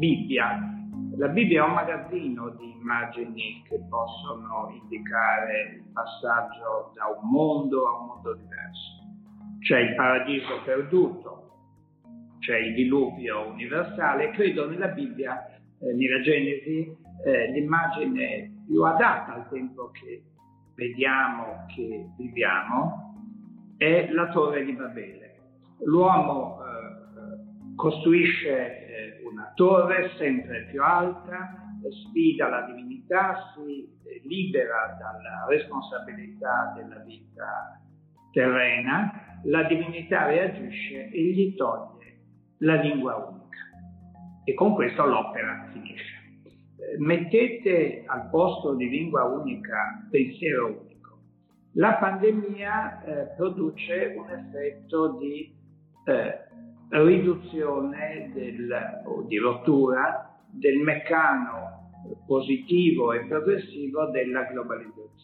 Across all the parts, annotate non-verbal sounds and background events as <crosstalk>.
Bibbia. La Bibbia è un magazzino di immagini che possono indicare il passaggio da un mondo a un mondo diverso. C'è il paradiso perduto, c'è il diluvio universale. Credo nella Bibbia, eh, nella Genesi, eh, l'immagine più adatta al tempo che vediamo, che viviamo, è la torre di Babele. L'uomo eh, costruisce eh, una torre sempre più alta, sfida la divinità, si libera dalla responsabilità della vita terrena, la divinità reagisce e gli toglie la lingua unica. E con questo l'opera finisce. Mettete al posto di lingua unica pensiero unico. La pandemia eh, produce un effetto di eh, riduzione del, o di rottura del meccano positivo e progressivo della globalizzazione.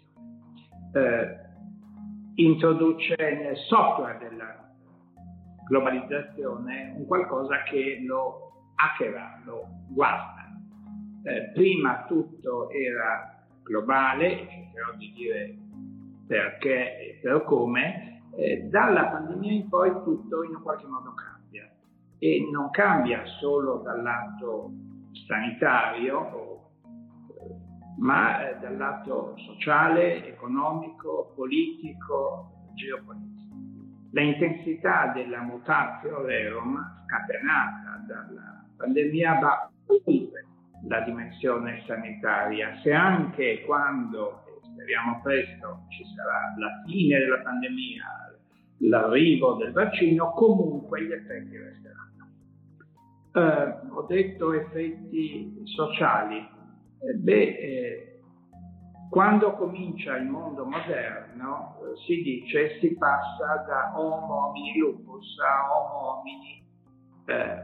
Eh, introduce nel software della globalizzazione un qualcosa che lo hackera, lo guarda. Eh, prima tutto era globale, cercherò di dire perché e per come, eh, dalla pandemia in poi tutto in un qualche modo cambia e non cambia solo dal lato sanitario, ma eh, dal lato sociale, economico, politico, geopolitico. La intensità della mutatio rerum scatenata dalla pandemia va oltre la dimensione sanitaria. Se anche quando speriamo presto ci sarà la fine della pandemia, l'arrivo del vaccino, comunque gli effetti resteranno. Eh, ho detto effetti sociali. Eh, beh, eh, quando comincia il mondo moderno eh, si dice si passa da Homo homini lupus a Homo homini eh,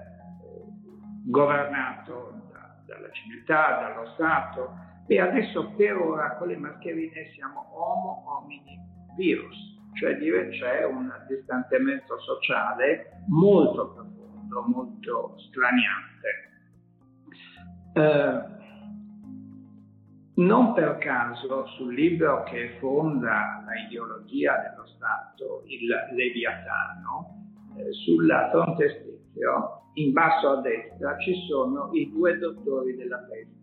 governato da, dalla civiltà, dallo Stato, e adesso per ora con le mascherine siamo Homo homini virus, cioè dire c'è un distanziamento sociale molto profondo, molto straniante. Eh, non per caso sul libro che fonda la ideologia dello Stato, il Leviatano, eh, sulla frontestizio, in basso a destra ci sono i due dottori della peste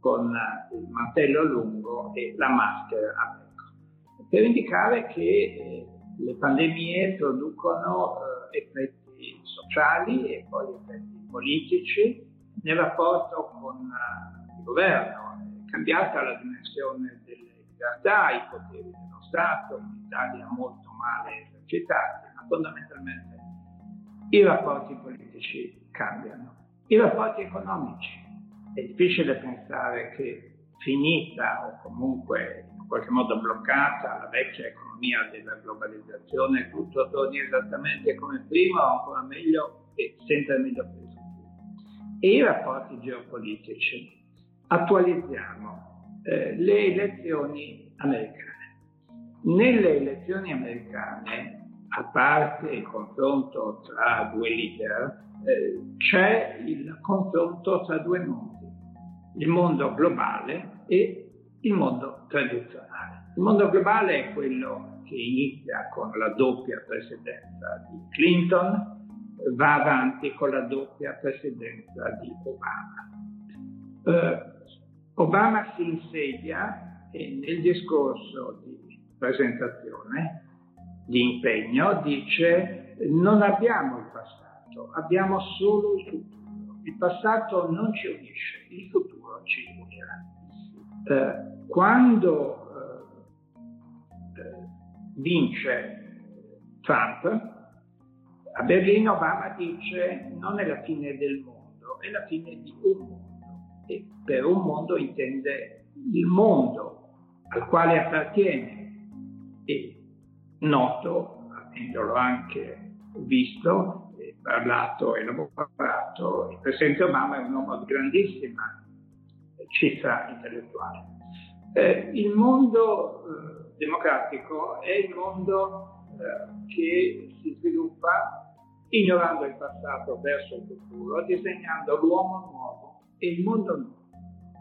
con il mantello lungo e la maschera a becco, per indicare che eh, le pandemie producono eh, effetti sociali e poi effetti politici nel rapporto con eh, il governo. È cambiata la dimensione delle libertà, i poteri dello Stato, in Italia molto male esercitati, ma fondamentalmente i rapporti politici cambiano. I rapporti economici è difficile pensare che finita o comunque qualche modo bloccata la vecchia economia della globalizzazione, tutto torni esattamente come prima o ancora meglio e senza il miglior peso. E i rapporti geopolitici. Attualizziamo eh, le elezioni americane. Nelle elezioni americane, a parte il confronto tra due leader, eh, c'è il confronto tra due mondi il mondo globale e il mondo tradizionale. Il mondo globale è quello che inizia con la doppia presidenza di Clinton, va avanti con la doppia presidenza di Obama. Eh, Obama si insedia e nel discorso di presentazione, di impegno, dice non abbiamo il passato, abbiamo solo il futuro. Il passato non ci unisce, il futuro ci unirà. Eh, quando eh, vince Trump, a Berlino Obama dice non è la fine del mondo, è la fine di un mondo. E per un mondo intende il mondo al quale appartiene e noto, avendolo anche visto, parlato e lavorato, il Presidente Obama è un uomo di grandissima cifra intellettuale. Eh, il mondo eh, democratico è il mondo eh, che si sviluppa ignorando il passato verso il futuro, disegnando l'uomo nuovo e il mondo nuovo.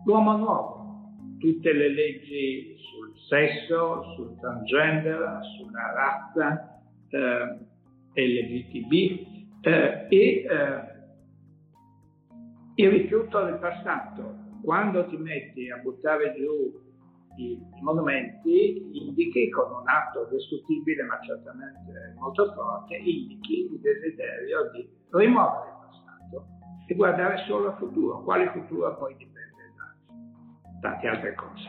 L'uomo nuovo, tutte le leggi sul sesso, sul transgender, sulla razza, eh, LGTB eh, e eh, il rifiuto del passato. Quando ti metti a buttare giù i, i monumenti, indichi con un atto discutibile ma certamente molto forte, indichi il desiderio di rimuovere il passato e guardare solo al futuro. Quale futuro poi dipende tante altre cose.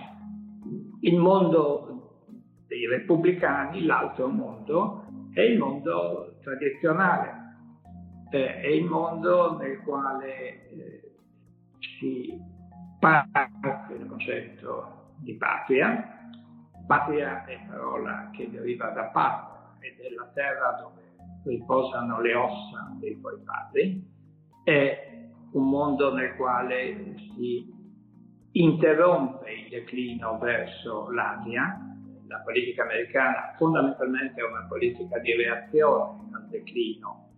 Il mondo dei repubblicani, l'altro mondo, è il mondo tradizionale, eh, è il mondo nel quale eh, si parte del concetto di patria. Patria è parola che deriva da patria, è della terra dove riposano le ossa dei tuoi padri, è un mondo nel quale si interrompe il declino verso l'Asia. La politica americana fondamentalmente è una politica di reazione al declino,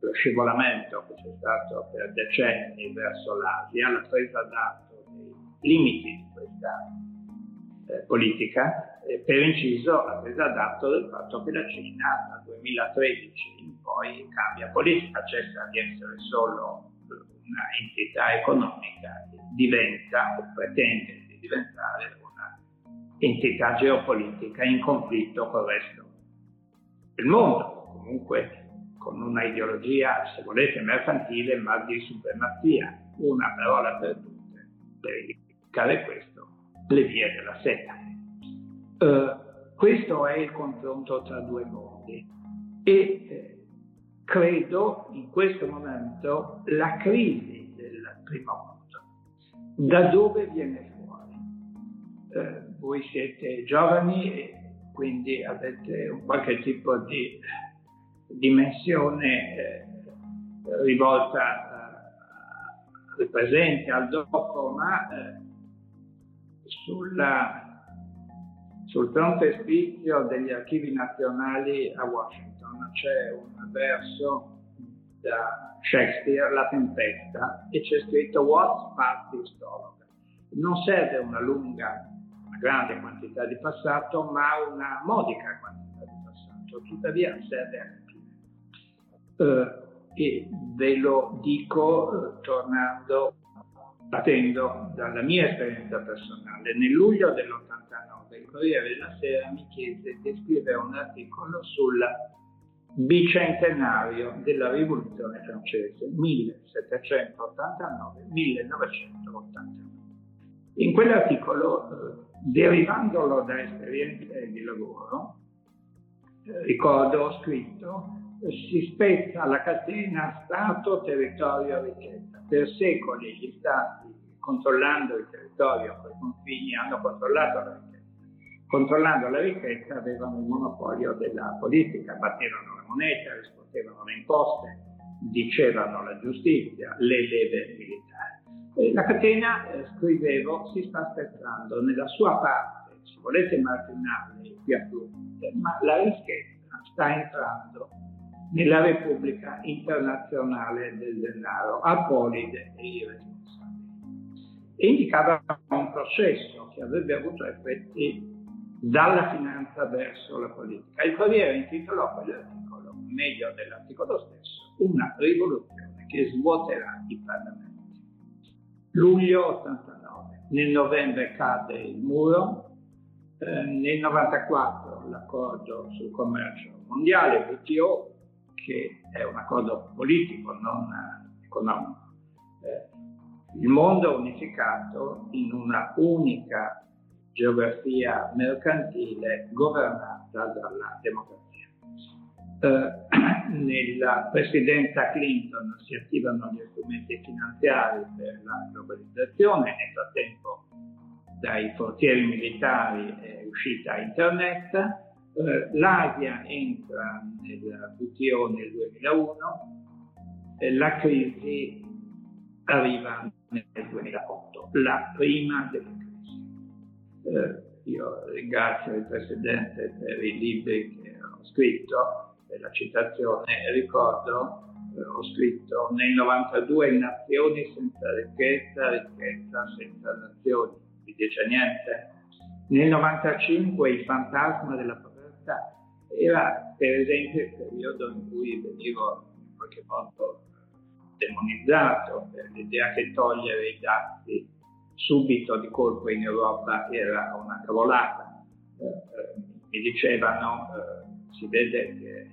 lo scivolamento che c'è stato per decenni verso l'Asia, la presa dei limiti di questa eh, politica, e per inciso la presa d'atto del fatto che la Cina dal 2013 in poi cambia politica, cessa di essere solo una entità economica diventa o pretende di diventare una entità geopolitica in conflitto con il resto del mondo, comunque con una ideologia, se volete, mercantile, ma di supremazia, una parola per tutte, per indicare questo, le vie della seta. Uh, questo è il confronto tra due mondi e eh, credo in questo momento la crisi del primo mondo. Da dove viene fuori? Eh, voi siete giovani e quindi avete un qualche tipo di dimensione eh, rivolta al presente, al dopo, ma eh, sulla sul frontespizio degli archivi nazionali a Washington c'è un verso da Shakespeare, La tempesta, e c'è scritto What's past is told. Non serve una lunga, una grande quantità di passato, ma una modica quantità di passato, tuttavia serve a capire. Uh, e ve lo dico uh, tornando, partendo dalla mia esperienza personale. Nel luglio dell'89 il Corriere della Sera mi chiese di scrivere un articolo sul bicentenario della Rivoluzione francese 1789-1989. In quell'articolo, eh, derivandolo da esperienze di lavoro, eh, ricordo, ho scritto, si spezza la catena Stato-territorio-ricchezza. Per secoli gli Stati, controllando il territorio i confini, hanno controllato la ricchezza controllando la ricchezza avevano il monopolio della politica, battevano la moneta, riscuotevano le imposte, dicevano la giustizia, le leve militari. E la catena, eh, scrivevo, si sta spezzando nella sua parte, se volete marginale, più affluente, ma la ricchezza sta entrando nella Repubblica internazionale del denaro, apolide e irresponsabile. E indicava un processo che avrebbe avuto effetti dalla finanza verso la politica. Il Corriere intitolò quell'articolo, meglio dell'articolo stesso, una rivoluzione che svuoterà i parlamenti. Luglio 89, nel novembre cade il muro, eh, nel 94 l'accordo sul commercio mondiale, WTO, che è un accordo politico, non economico. Eh, il mondo unificato in una unica geografia mercantile governata dalla democrazia. Eh, <clears throat> nella presidenza Clinton si attivano gli strumenti finanziari per la globalizzazione, nel frattempo dai forzieri militari è uscita internet, eh, l'Asia entra nel WTO nel 2001, eh, la crisi arriva nel 2008, la prima delle crisi. Eh, io ringrazio il Presidente per i libri che ho scritto, per la citazione e ricordo eh, ho scritto nel 92 nazioni senza ricchezza, ricchezza senza nazioni, vi dice niente? Nel 95 il fantasma della era per esempio il periodo in cui venivo in qualche modo demonizzato per l'idea che togliere i dazi subito di colpo in Europa era una cavolata. Eh, eh, mi dicevano, eh, si vede che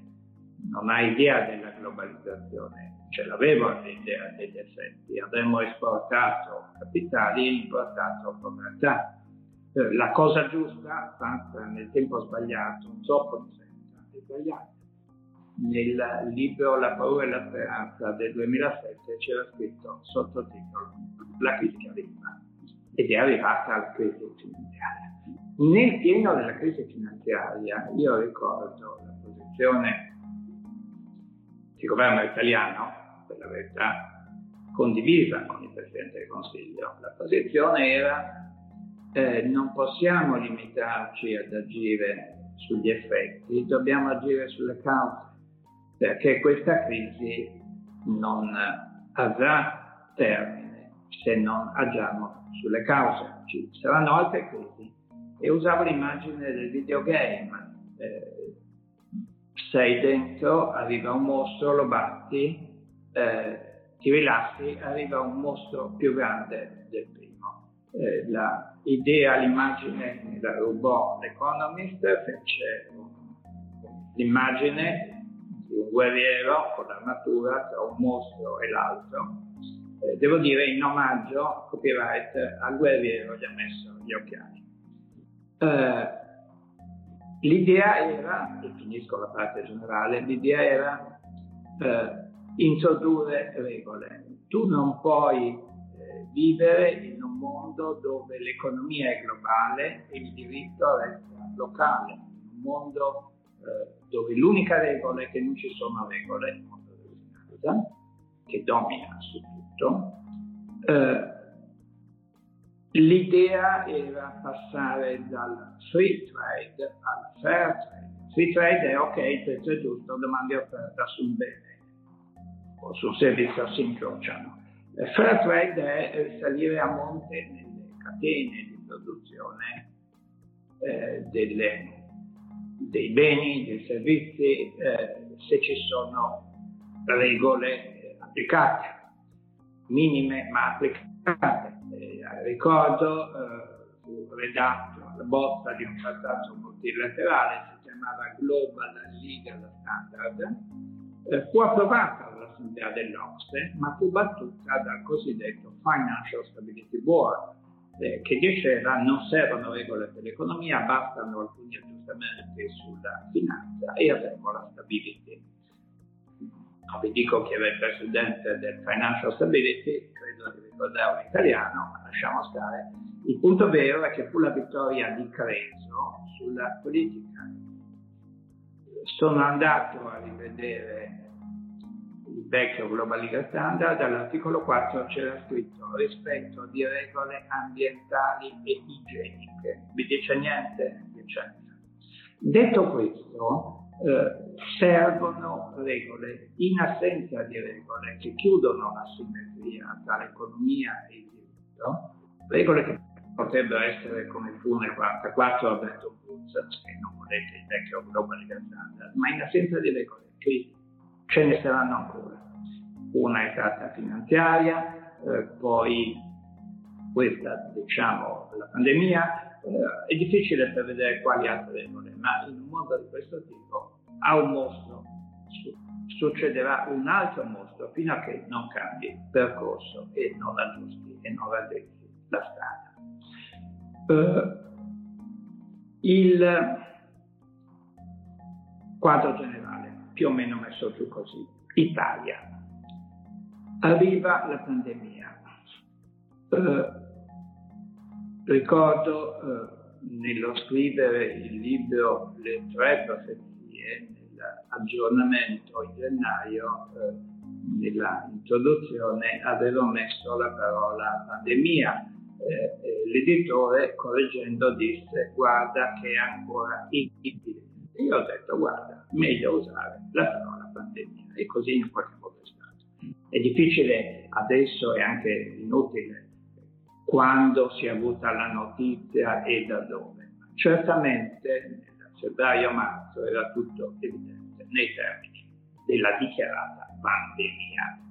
non ha idea della globalizzazione, ce l'avevo l'idea degli effetti, avremmo esportato capitali e importato povertà. Eh, la cosa giusta, fatta nel tempo sbagliato, troppo di sbagliata. Nel libro La paura e la speranza del 2007 c'era scritto sottotitolo La crisi arriva ed è arrivata la crisi finanziaria. Nel pieno della crisi finanziaria io ricordo la posizione il governo italiano, per la verità, condivisa con il Presidente del Consiglio. La posizione era eh, non possiamo limitarci ad agire sugli effetti, dobbiamo agire sulle cause, perché questa crisi non avrà termine se non agiamo sulle cause. Ci saranno altre crisi e usavo l'immagine del videogame. Eh, sei dentro, arriva un mostro, lo batti, eh, ti rilassi, arriva un mostro più grande del primo. Eh, la l'immagine la rubò l'Economist, fece l'immagine di un guerriero con l'armatura tra un mostro e l'altro. Eh, devo dire in omaggio, copyright, al guerriero gli ha messo gli occhiali. Eh, L'idea era, e finisco la parte generale, l'idea era eh, introdurre regole. Tu non puoi vivere in un mondo dove l'economia è globale e il diritto resta locale, un mondo eh, dove l'unica regola è che non ci sono regole, il mondo della finanza, che domina su tutto. Eh, L'idea era passare dal free trade al fair trade. Free trade è ok, prezzo è giusto, domanda e offerta su un bene o su un servizio si incrociano. Fair trade è salire a monte nelle catene di produzione eh, delle, dei beni, dei servizi, eh, se ci sono regole applicate, minime ma applicate. Eh, ricordo eh, fu redatto la bozza di un trattato multilaterale, si chiamava Global Legal Standard, eh, fu approvata dall'Assemblea dell'Ocse, ma fu battuta dal cosiddetto Financial Stability Board, eh, che diceva non servono regole per l'economia, bastano alcuni aggiustamenti sulla finanza e avremo la stability. Non vi dico chi era il presidente del Financial Stability, credo di ricordare un italiano, ma lasciamo stare. Il punto vero è che fu la vittoria di Creso sulla politica. Sono andato a rivedere il vecchio Global Standard, all'articolo 4 c'era scritto rispetto di regole ambientali e igieniche. Vi dice niente, Vincenzo? Detto questo, eh, servono regole. In assenza di regole che chiudono la simmetria tra l'economia e il diritto, regole che potrebbero essere come fu nel 1944 a Bretton Woods, se non volete il vecchio Global Standard, ma in assenza di regole qui ce ne saranno ancora. Una è stata finanziaria, eh, poi questa, diciamo, la pandemia, eh, è difficile prevedere quali altre regole, ma in un mondo di questo tipo a un mostro succederà un altro mostro fino a che non cambi percorso e non aggiusti e non raddrizzi la strada. Uh, il quadro generale, più o meno messo giù così. Italia. Arriva la pandemia. Uh, Ricordo eh, nello scrivere il libro Le tre profezie, nell'aggiornamento in gennaio, eh, nella introduzione avevo messo la parola pandemia. Eh, l'editore, correggendo, disse guarda che è ancora inutile. Io ho detto guarda, meglio usare la parola pandemia e così in qualche modo È difficile adesso e anche inutile quando si è avuta la notizia e da dove. Certamente nel febbraio-marzo era tutto evidente nei termini della dichiarata pandemia.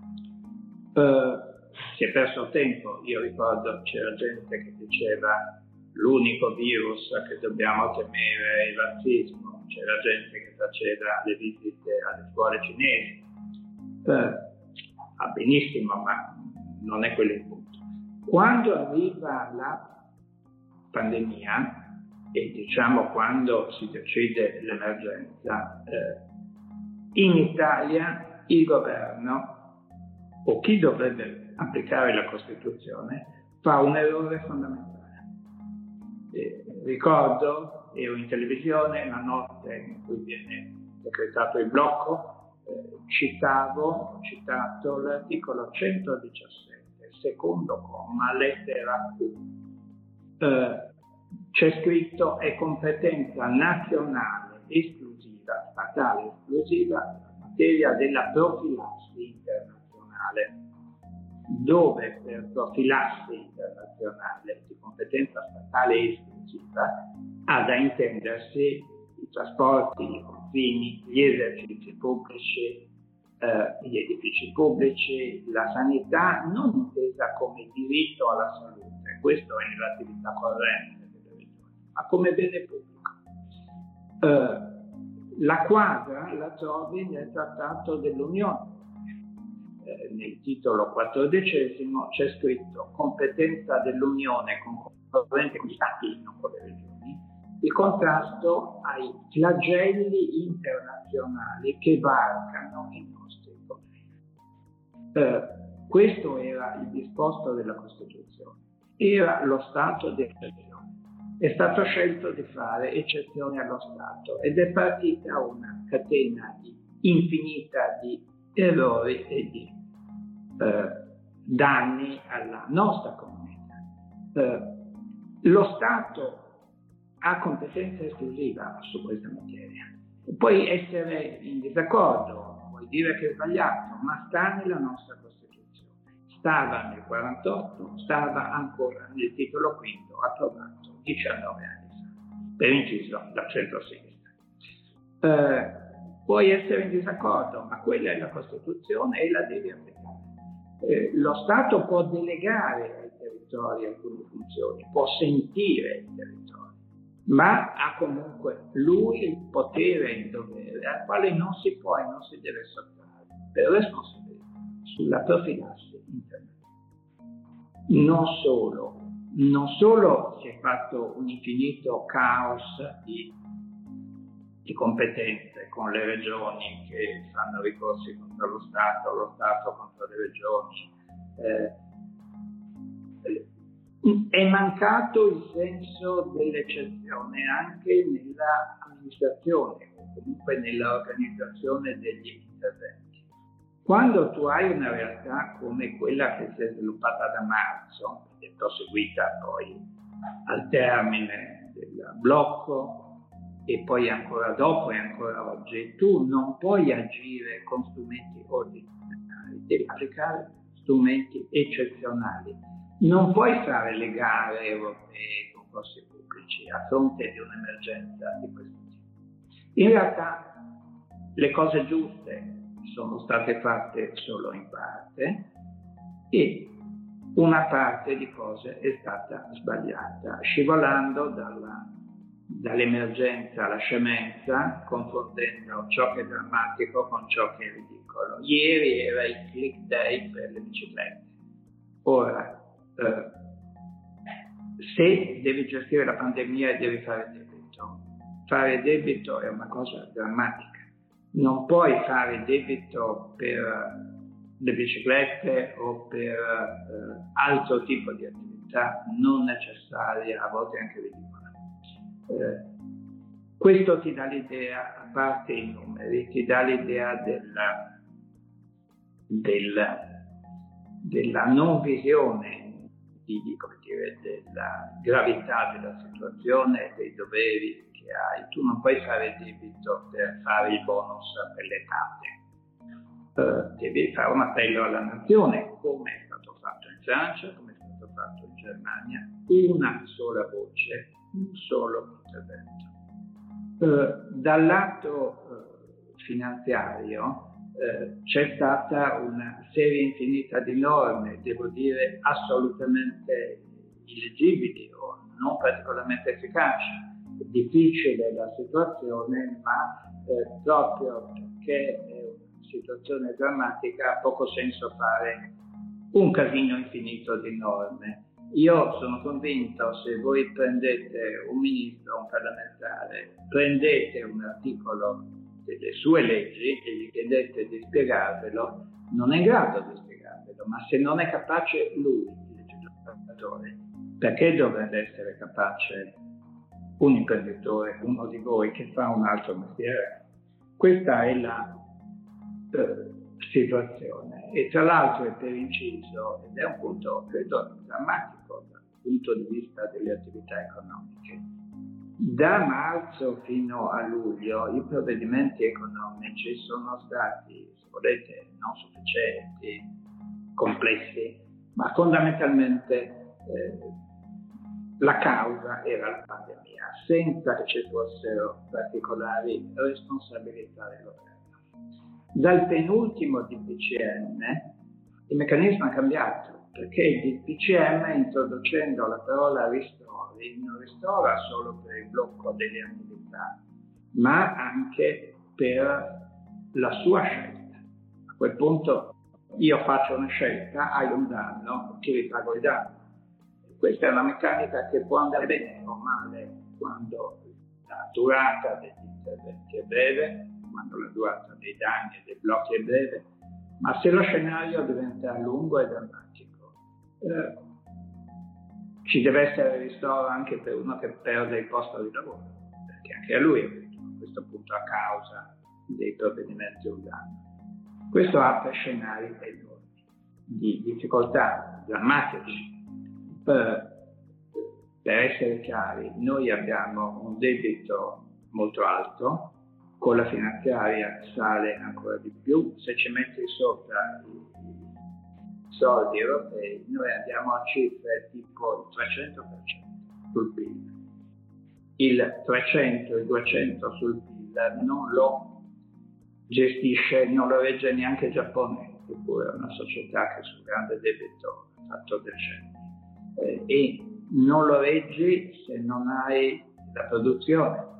Uh, si è perso tempo, io ricordo c'era gente che diceva l'unico virus che dobbiamo temere è il razzismo, c'era gente che faceva le visite alle scuole cinesi. Uh, va benissimo, ma non è quello il punto. Quando arriva la pandemia, e diciamo quando si decide l'emergenza, eh, in Italia il governo o chi dovrebbe applicare la Costituzione fa un errore fondamentale. Eh, ricordo, ero in televisione la notte in cui viene decretato il blocco, eh, citavo, citato l'articolo 117, secondo comma, lettera Q. Eh, c'è scritto è competenza nazionale esclusiva, statale esclusiva, in materia della profilassi dove per profilassi internazionale di competenza statale esclusiva ha da intendersi i trasporti, i confini, gli esercizi pubblici, eh, gli edifici pubblici, la sanità, non intesa come diritto alla salute, questo è nell'attività corrente delle regioni, ma come bene pubblico. Eh, la quadra la trovi nel Trattato dell'Unione. Eh, nel titolo quattordicesimo c'è scritto competenza dell'Unione concorrente con gli Stati, non con le regioni il contrasto ai flagelli internazionali che varcano i nostri confini. Eh, questo era il disposto della Costituzione, era lo Stato di eccezione. È stato scelto di fare eccezione allo Stato ed è partita una catena di, infinita di errori e di eh, danni alla nostra comunità. Eh, lo Stato ha competenza esclusiva su questa materia. Puoi essere in disaccordo, puoi dire che è sbagliato, ma sta nella nostra Costituzione. Stava nel 48, stava ancora nel titolo quinto approvato 19 anni fa, per inciso da centro-sinistra. Eh, puoi essere in disaccordo, ma quella è la Costituzione e la devi applicare. Eh, lo Stato può delegare ai territori alcune funzioni, può sentire i territori ma ha comunque lui il potere e il dovere al quale non si può e non si deve sottrarre per responsabilità sulla profilassi internazionale. Non solo, non solo si è fatto un infinito caos di, di competenze con le regioni che fanno ricorsi contro lo Stato, lo Stato contro le regioni, eh, è mancato il senso dell'eccezione anche nell'amministrazione o comunque nell'organizzazione degli interventi. Quando tu hai una realtà come quella che si è sviluppata da marzo, ed è proseguita poi al termine del blocco e poi ancora dopo e ancora oggi, tu non puoi agire con strumenti ordinari, devi applicare strumenti eccezionali non puoi fare le gare europee con concorsi pubblici a fronte di un'emergenza di questo tipo. In realtà le cose giuste sono state fatte solo in parte e una parte di cose è stata sbagliata, scivolando dalla, dall'emergenza alla scemenza, confondendo ciò che è drammatico con ciò che è ridicolo. Ieri era il click day per le biciclette. Ora eh, se devi gestire la pandemia devi fare debito, fare debito è una cosa drammatica. Non puoi fare debito per le biciclette o per eh, altro tipo di attività non necessaria, a volte anche ridicola. Eh, questo ti dà l'idea, a parte i numeri, ti dà l'idea della, della, della non visione di, dire, della gravità della situazione e dei doveri che hai. Tu non puoi fare debito per fare il bonus per le tappe. eh, devi fare un appello alla nazione, come è stato fatto in Francia, come è stato fatto in Germania, una sola voce, un solo intervento. Eh, dal lato eh, finanziario eh, c'è stata una serie infinita di norme, devo dire assolutamente illeggibili o non particolarmente efficaci. È difficile la situazione, ma eh, proprio perché è una situazione drammatica ha poco senso fare un casino infinito di norme. Io sono convinto, se voi prendete un ministro, un parlamentare, prendete un articolo delle sue leggi e gli chiedete di spiegarvelo, non è in grado di spiegarvelo, ma se non è capace lui, il legislatore, perché dovrebbe essere capace un imprenditore, uno di voi che fa un altro mestiere? Questa è la eh, situazione e tra l'altro è per inciso ed è un punto credo drammatico punto di vista delle attività economiche. Da marzo fino a luglio i provvedimenti economici sono stati, se volete, non sufficienti, complessi, ma fondamentalmente eh, la causa era la pandemia, senza che ci fossero particolari responsabilità del governo. Dal penultimo DPCM il meccanismo è cambiato, perché il DPCM introducendo la parola ristori non ristora solo per il blocco delle attività, ma anche per la sua scelta. A quel punto io faccio una scelta, hai un danno, ti ritrago il danno. Questa è una meccanica che può andare bene o male quando la durata degli interventi è breve, quando la durata dei danni e dei blocchi è breve, ma se lo scenario diventa lungo e drammatico, eh, ci deve essere ristoro anche per uno che perde il posto di lavoro, perché anche a lui è a questo punto a causa dei provvedimenti danno. Questo apre scenari enormi di difficoltà drammatici. Per, per essere chiari, noi abbiamo un debito molto alto, con la finanziaria sale ancora di più, se ci metti sopra soldi europei noi andiamo a cifre tipo il 300% sul PIL. Il 300, il 200 sul PIL non lo gestisce, non lo regge neanche il Giappone, che pure è una società che sul grande debito ha fatto decenni. Eh, e non lo reggi se non hai la produzione,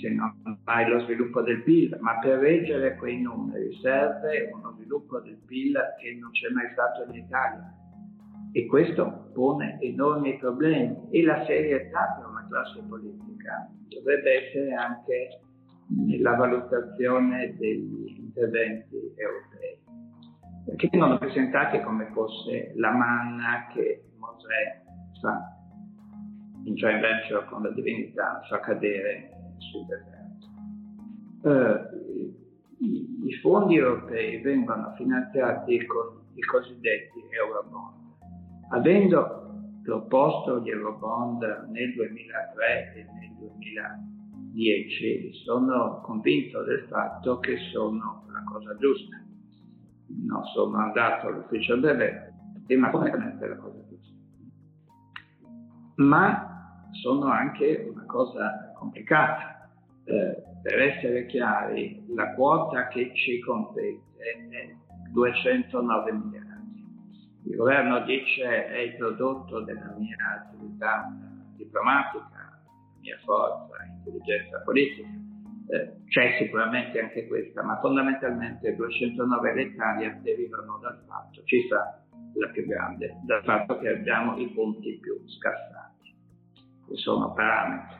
se non hai lo sviluppo del PIL, ma per reggere quei numeri serve uno sviluppo del PIL che non c'è mai stato in Italia. E questo pone enormi problemi. E la serietà per una classe politica dovrebbe essere anche nella valutazione degli interventi europei, perché vengono presentati come fosse la manna che Mosè fa in joint venture con la divinità fa cadere sul deserto. Eh, i, fondi europei vengono finanziati con i cosiddetti Eurobond. Avendo proposto gli Eurobond nel 2003 e nel 2010, sono convinto del fatto che sono la cosa giusta. Non sono andato all'ufficio delle ma fondamentalmente la cosa giusta. Ma sono anche una cosa complicata. Eh, per essere chiari, la quota che ci compete è 209 miliardi. Il governo dice è il prodotto della mia attività diplomatica, mia forza, intelligenza politica. Eh, c'è sicuramente anche questa, ma fondamentalmente 209 l'Italia derivano dal fatto, cifra la più grande, dal fatto che abbiamo i punti più scassati, che sono parametri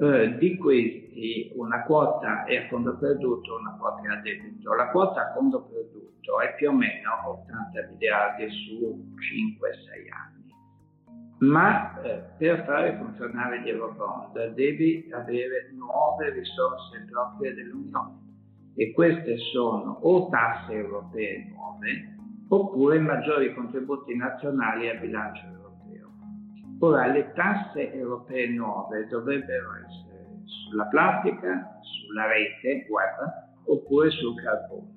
eh, di questi una quota è a fondo perduto, una quota è a debito. La quota a fondo perduto è più o meno 80 miliardi su 5-6 anni. Ma eh, per fare funzionare gli Eurobond devi avere nuove risorse proprie dell'Unione e queste sono o tasse europee nuove oppure maggiori contributi nazionali al bilancio. Ora, le tasse europee nuove dovrebbero essere sulla plastica, sulla rete web oppure sul carbone.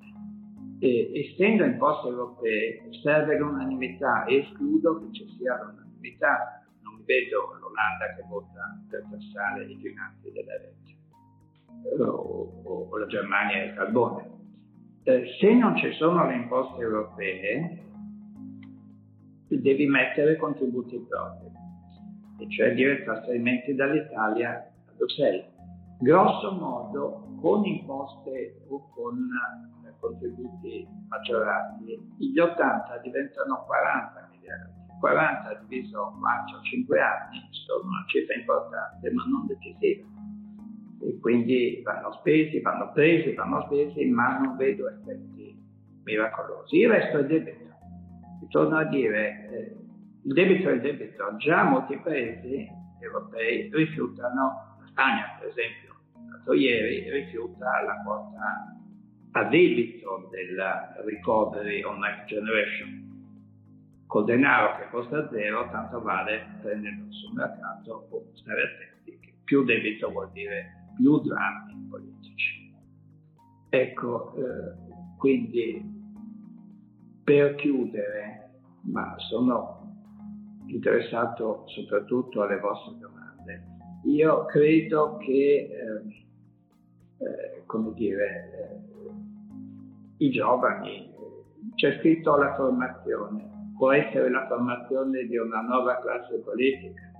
E, essendo imposte europee serve l'unanimità, escludo che ci sia l'unanimità. Non vedo l'Olanda che vota per tassare i giganti della rete o, o, o la Germania il carbone. Eh, se non ci sono le imposte europee, devi mettere contributi propri, e cioè dire trasferimenti dall'Italia a Bruxelles. Grosso modo, con imposte o con eh, contributi maggiorati, gli 80 diventano 40 miliardi. 40 diviso 4 5 anni sono una cifra importante ma non decisiva. E quindi vanno spesi, vanno presi, vanno spesi, ma non vedo effetti miracolosi. Il resto è debito torno a dire, eh, il debito è il debito. Già molti paesi europei rifiutano, la Spagna per esempio, l'altro ieri rifiuta la quota a debito della recovery on next generation. Col denaro che costa zero, tanto vale prenderlo sul mercato o stare attenti che più debito vuol dire più drammi politici. Ecco, eh, quindi per chiudere, ma sono interessato soprattutto alle vostre domande, io credo che, eh, eh, come dire, eh, i giovani, c'è scritto la formazione, può essere la formazione di una nuova classe politica,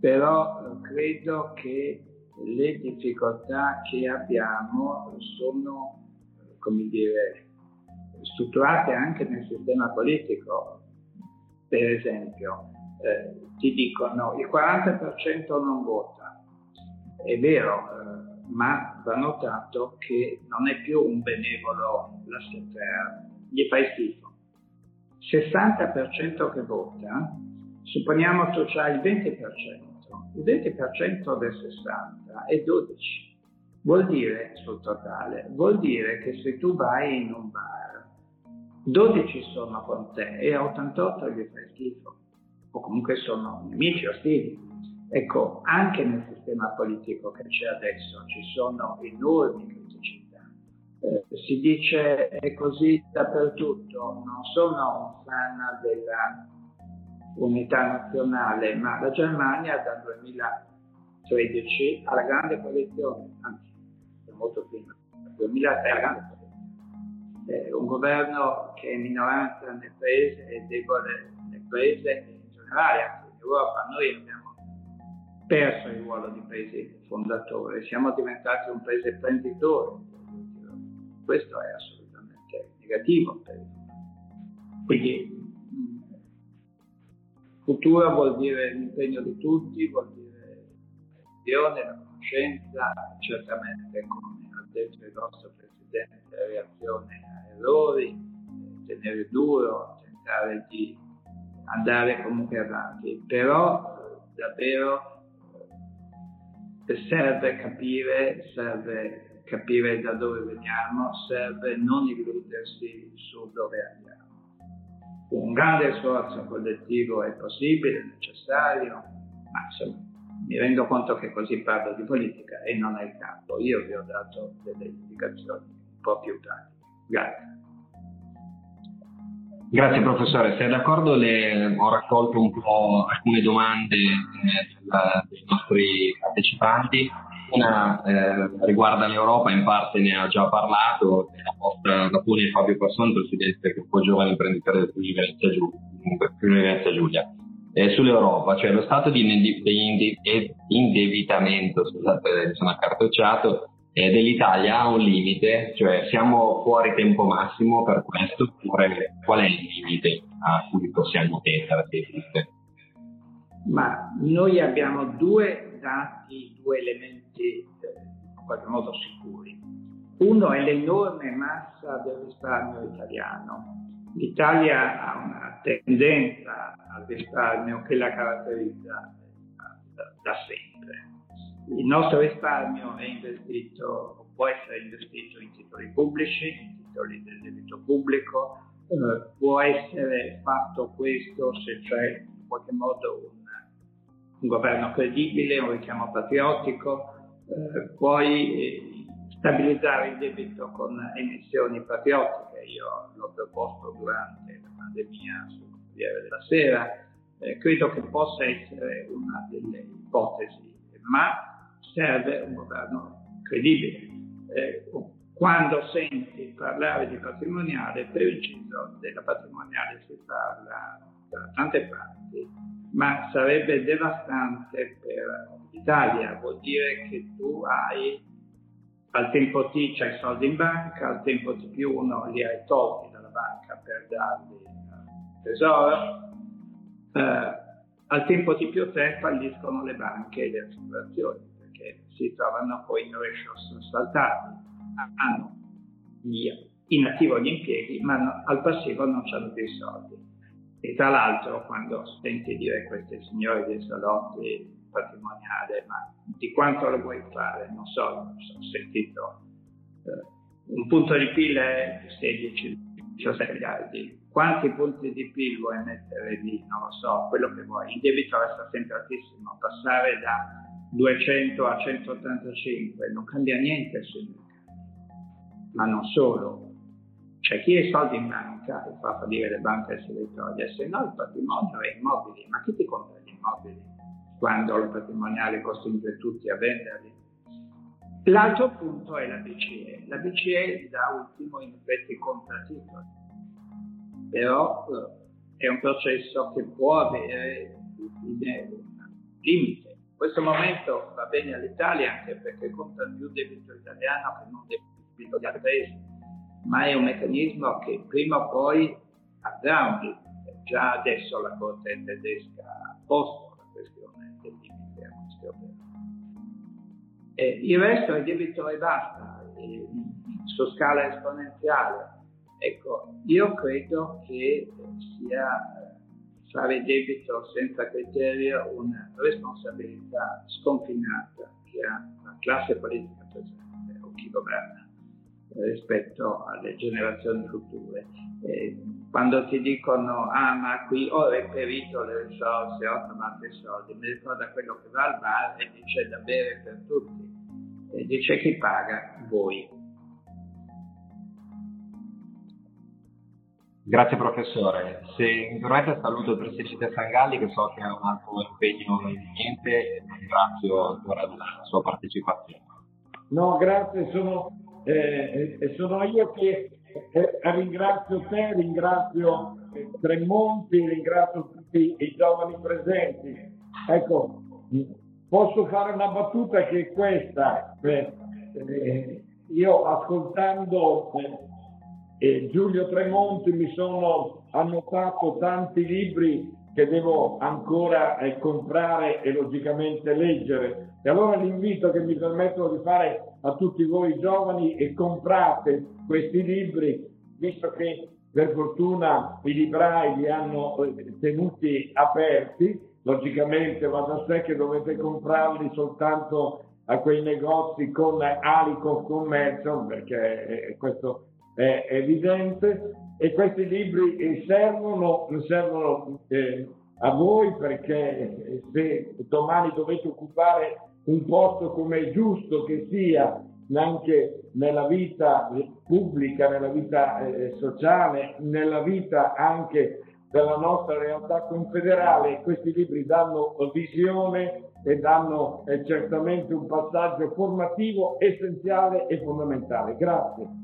però eh, credo che le difficoltà che abbiamo sono, come dire, strutturate anche nel sistema politico. Per esempio, eh, ti dicono il 40% non vota. È vero, eh, ma va notato che non è più un benevolo laissez gli fai schifo. 60% che vota, supponiamo tu c'hai il 20%, il 20% del 60 è 12. Vuol dire, sul totale, vuol dire che se tu vai in un bar 12 sono con te e a 88 gli fai schifo, o comunque sono nemici ostili. Ecco, anche nel sistema politico che c'è adesso ci sono enormi criticità. Eh, si dice è così dappertutto, non sono un fan della unità nazionale, ma la Germania dal 2013 ha la grande coalizione, anzi, molto prima, dal 2003 ha la grande coalizione eh, un governo che è minoranza nel paese e debole nel paese in generale anche in Europa. Noi abbiamo perso il ruolo di paese fondatore, siamo diventati un paese prenditore. Questo è assolutamente negativo per il Quindi cultura vuol dire l'impegno di tutti, vuol dire la la conoscenza, certamente come ha detto il nostro Presidente, la reazione errori, tenere duro, tentare di andare comunque avanti, però davvero eh, serve capire, serve capire da dove veniamo, serve non illudersi su dove andiamo. Un grande sforzo collettivo è possibile, è necessario, ma insomma mi rendo conto che così parlo di politica e non è il caso. Io vi ho dato delle indicazioni un po' più pratiche. Grazie. Grazie professore, se è d'accordo le, ho raccolto un po' alcune domande eh, dei nostri partecipanti. Una eh, riguarda l'Europa, in parte ne ha già parlato, la vostra la pone Fabio Passon, presidente del gruppo giovane imprenditore dell'Università Giulia. Giulia. Eh, sull'Europa, cioè lo stato di indebitamento, scusate, sono accartocciato, eh, dell'Italia ha un limite, cioè siamo fuori tempo massimo per questo, oppure qual è il limite a cui possiamo tendere se esiste? Ma noi abbiamo due dati, due elementi eh, in qualche modo sicuri. Uno è l'enorme massa del risparmio italiano. L'Italia ha una tendenza al risparmio che la caratterizza da, da sempre il nostro risparmio è investito, può essere investito in titoli pubblici, in titoli del debito pubblico, eh, può essere fatto questo se c'è in qualche modo un, un governo credibile, un richiamo patriottico, eh, poi stabilizzare il debito con emissioni patriottiche. Io l'ho proposto durante la pandemia sul Corriere della Sera, eh, credo che possa essere una delle ipotesi, ma serve un governo credibile. Eh, quando senti parlare di patrimoniale, per inciso della patrimoniale si parla da tante parti, ma sarebbe devastante per l'Italia, vuol dire che tu hai al tempo T c'hai soldi in banca, al tempo T più uno li hai tolti dalla banca per darli al tesoro, eh, al tempo T più 3 falliscono le banche e le assicurazioni si trovano poi in ratios saltati hanno in attivo gli impieghi, ma al passivo non hanno più i soldi. E tra l'altro, quando senti dire queste signore dei salotti patrimoniale, ma di quanto lo vuoi fare? Non so, ho sentito eh, un punto di PIL è 16-17 miliardi. Quanti punti di PIL vuoi mettere lì? Non lo so, quello che vuoi. Il debito resta sempre altissimo, passare da 200 a 185 non cambia niente sui mercati ma non solo. C'è chi ha i soldi in banca e fa fallire le banche se li toglie, se no il patrimonio è immobili. Ma chi ti compra gli immobili quando il patrimoniale costringe tutti a venderli? L'altro punto è la BCE. La BCE da ultimo in effetti compra titoli, però eh, è un processo che può avere un limite. In questo momento va bene all'Italia anche perché conta più debito italiano che non debito di paesi, ma è un meccanismo che prima o poi avrà un limite. Già adesso la Corte tedesca ha posto la questione del limite a queste operazioni. E il resto è debito e basta, e, su scala esponenziale. Ecco, io credo che sia fare debito senza criterio una responsabilità sconfinata che ha la classe politica presente o chi governa rispetto alle generazioni future. E quando ti dicono, ah ma qui ho reperito le risorse, ho trovato i soldi, mi ricorda quello che va al bar e dice da bere per tutti. E dice chi paga? Voi. Grazie professore. Se mi permette saluto il Presidente Sangalli che so che ha un altro impegno imminente e ringrazio ancora della sua partecipazione. No, grazie, sono eh, e sono io che eh, ringrazio te, ringrazio Tremonti, ringrazio tutti i giovani presenti. Ecco, posso fare una battuta che è questa. Eh, io ascoltando eh, Giulio Tremonti mi sono annotato tanti libri che devo ancora eh, comprare e logicamente leggere. E allora l'invito che mi permetto di fare a tutti voi giovani è comprate questi libri, visto che per fortuna i librai li hanno eh, tenuti aperti, logicamente va da sé che dovete comprarli soltanto a quei negozi con Alico Commercio, perché eh, questo è evidente, e questi libri eh, servono, servono eh, a voi perché se domani dovete occupare un posto come è giusto che sia anche nella vita pubblica, nella vita eh, sociale, nella vita anche della nostra realtà confederale, questi libri danno visione e danno eh, certamente un passaggio formativo essenziale e fondamentale. Grazie.